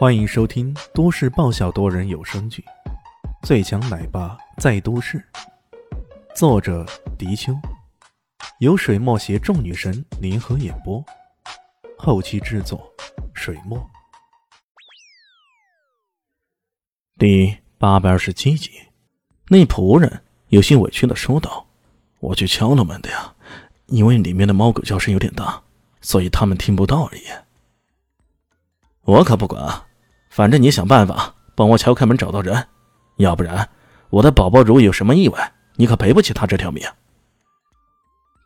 欢迎收听都市爆笑多人有声剧《最强奶爸在都市》，作者：迪秋，由水墨携众女神联合演播，后期制作：水墨。第八百二十七集，那仆人有些委屈的说道：“我去敲了门的呀，因为里面的猫狗叫声有点大，所以他们听不到而已。我可不管。”啊反正你想办法帮我敲开门找到人，要不然我的宝宝如果有什么意外，你可赔不起他这条命。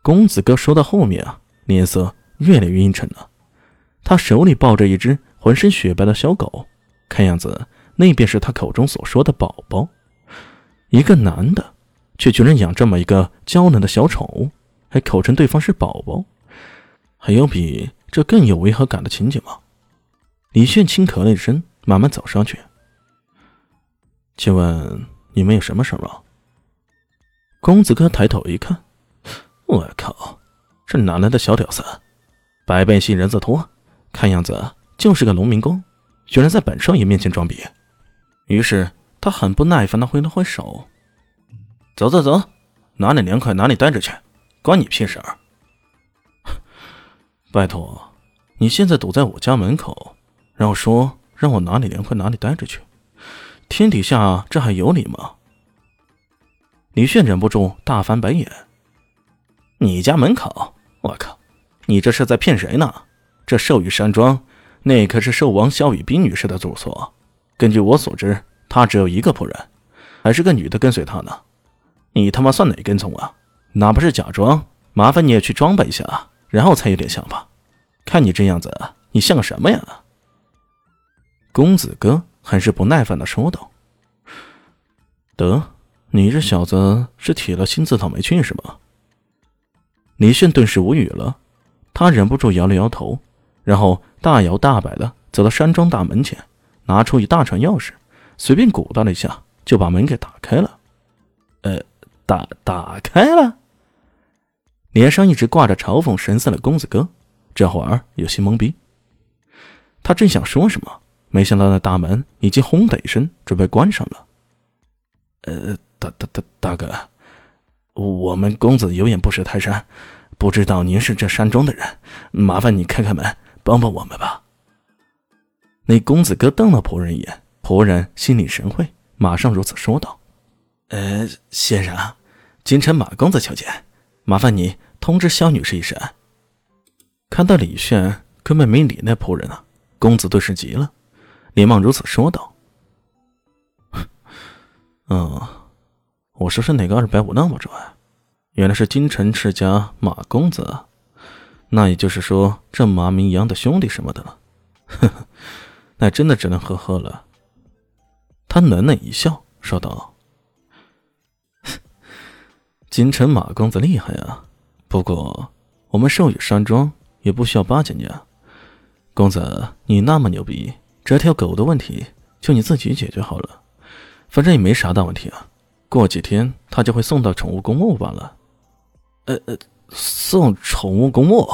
公子哥说到后面啊，脸色越来越阴沉了。他手里抱着一只浑身雪白的小狗，看样子那便是他口中所说的宝宝。一个男的，却居然养这么一个娇嫩的小宠物，还口称对方是宝宝，还有比这更有违和感的情景吗？李炫轻咳了一声。慢慢走上去，请问你们有什么事吗？公子哥抬头一看，我靠，这哪来的小屌丝？白背心人字拖，看样子就是个农民工，居然在本少爷面前装逼。于是他很不耐烦的挥了挥手：“走走走，哪里凉快哪里待着去，关你屁事儿！拜托，你现在堵在我家门口，然后说。”让我哪里凉快哪里待着去，天底下这还有理吗？李炫忍不住大翻白眼。你家门口？我靠，你这是在骗谁呢？这寿宇山庄，那可是寿王萧雨冰女士的住所。根据我所知，她只有一个仆人，还是个女的跟随她呢。你他妈算哪根葱啊？哪怕是假装，麻烦你也去装扮一下，然后才有点想法。看你这样子，你像个什么呀？公子哥很是不耐烦的说道：“得，你这小子是铁了心自讨没趣是吧？”李炫顿时无语了，他忍不住摇了摇头，然后大摇大摆的走到山庄大门前，拿出一大串钥匙，随便鼓捣了一下，就把门给打开了。呃，打打开了。脸上一直挂着嘲讽神色的公子哥，这会儿有些懵逼。他正想说什么。没想到那大门已经轰的一声准备关上了。呃，大大大大哥，我们公子有眼不识泰山，不知道您是这山庄的人，麻烦你开开门，帮帮我们吧。那公子哥瞪了仆人一眼，仆人心领神会，马上如此说道：“呃，先生，京城马公子求见，麻烦你通知萧女士一声。”看到李炫根本没理那仆人啊，公子顿时急了。连忙如此说道：“ 嗯，我说是哪个二百五那么拽？原来是京城世家马公子，那也就是说这马明阳的兄弟什么的了。呵呵，那真的只能呵呵了。”他冷冷一笑，说道：“ 京城马公子厉害啊，不过我们寿宇山庄也不需要巴结你啊，公子你那么牛逼。”这条狗的问题就你自己解决好了，反正也没啥大问题啊。过几天它就会送到宠物公墓罢了。呃呃，送宠物公墓？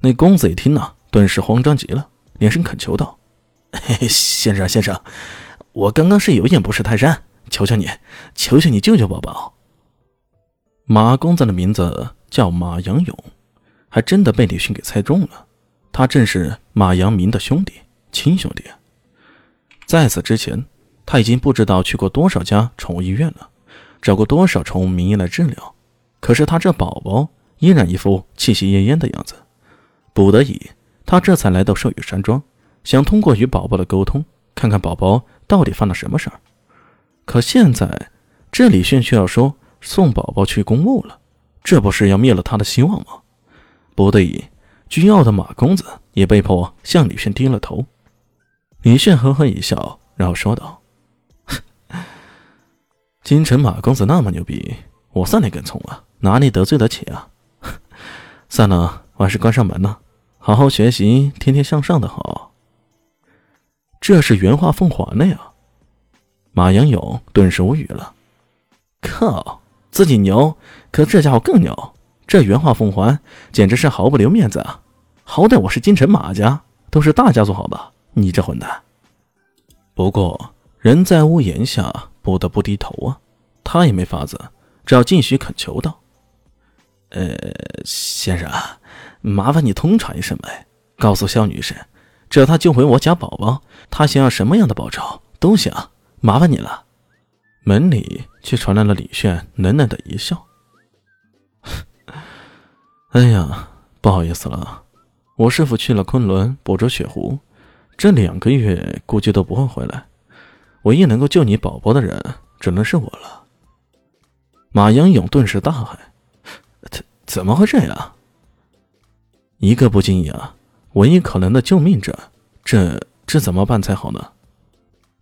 那公子一听呢，顿时慌张极了，连声恳求道：“嘿嘿，先生先生，我刚刚是有眼不识泰山，求求你，求求你救救宝宝。”马公子的名字叫马阳勇，还真的被李迅给猜中了，他正是马阳明的兄弟。亲兄弟，在此之前，他已经不知道去过多少家宠物医院了，找过多少宠物名医来治疗，可是他这宝宝依然一副气息奄奄的样子。不得已，他这才来到寿宇山庄，想通过与宝宝的沟通，看看宝宝到底犯了什么事儿。可现在，这李炫却要说送宝宝去公墓了，这不是要灭了他的希望吗？不得已，倨傲的马公子也被迫向李炫低了头。李炫呵呵一笑，然后说道：“ 京城马公子那么牛逼，我算哪根葱啊？哪里得罪得起啊？算了，我还是关上门了，好好学习，天天向上的好。”这是原话奉还了呀！马阳勇顿时无语了。靠，自己牛，可这家伙更牛，这原话奉还简直是毫不留面子啊！好歹我是京城马家，都是大家族，好吧？你这混蛋！不过人在屋檐下，不得不低头啊。他也没法子，只好继续恳求道：“呃，先生，麻烦你通传一声呗，告诉肖女士，只要她救回我家宝宝，她想要什么样的报酬都行，麻烦你了。”门里却传来了李炫冷冷的一笑：“ 哎呀，不好意思了，我师傅去了昆仑捕捉雪狐，这两个月估计都不会回来，唯一能够救你宝宝的人，只能是我了。”马阳勇顿时大喊：“怎怎么会这样？一个不经意啊，唯一可能的救命者，这这怎么办才好呢？”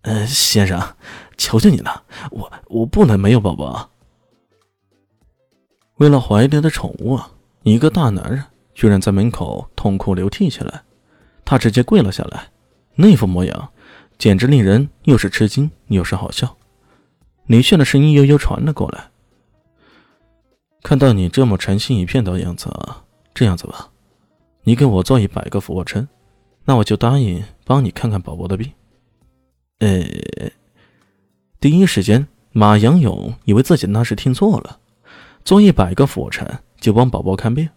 呃，先生，求求你了，我我不能没有宝宝啊。为了怀里的宠物啊，一个大男人居然在门口痛哭流涕起来，他直接跪了下来，那副模样简直令人又是吃惊又是好笑。李炫的声音悠悠传了过来。看到你这么诚心一片的样子啊，这样子吧，你给我做一百个俯卧撑，那我就答应帮你看看宝宝的病。呃，第一时间马阳勇以为自己那是听错了，做一百个俯卧撑就帮宝宝看病，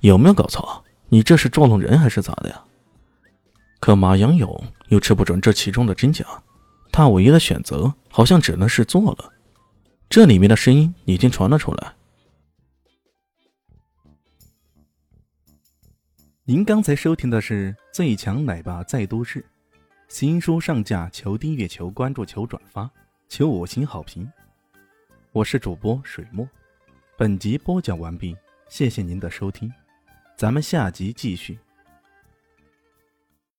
有没有搞错？你这是捉弄人还是咋的呀？可马阳勇又吃不准这其中的真假，他唯一的选择好像只能是做了。这里面的声音已经传了出来。您刚才收听的是《最强奶爸在都市》，新书上架，求订阅，求关注，求转发，求五星好评。我是主播水墨，本集播讲完毕，谢谢您的收听，咱们下集继续。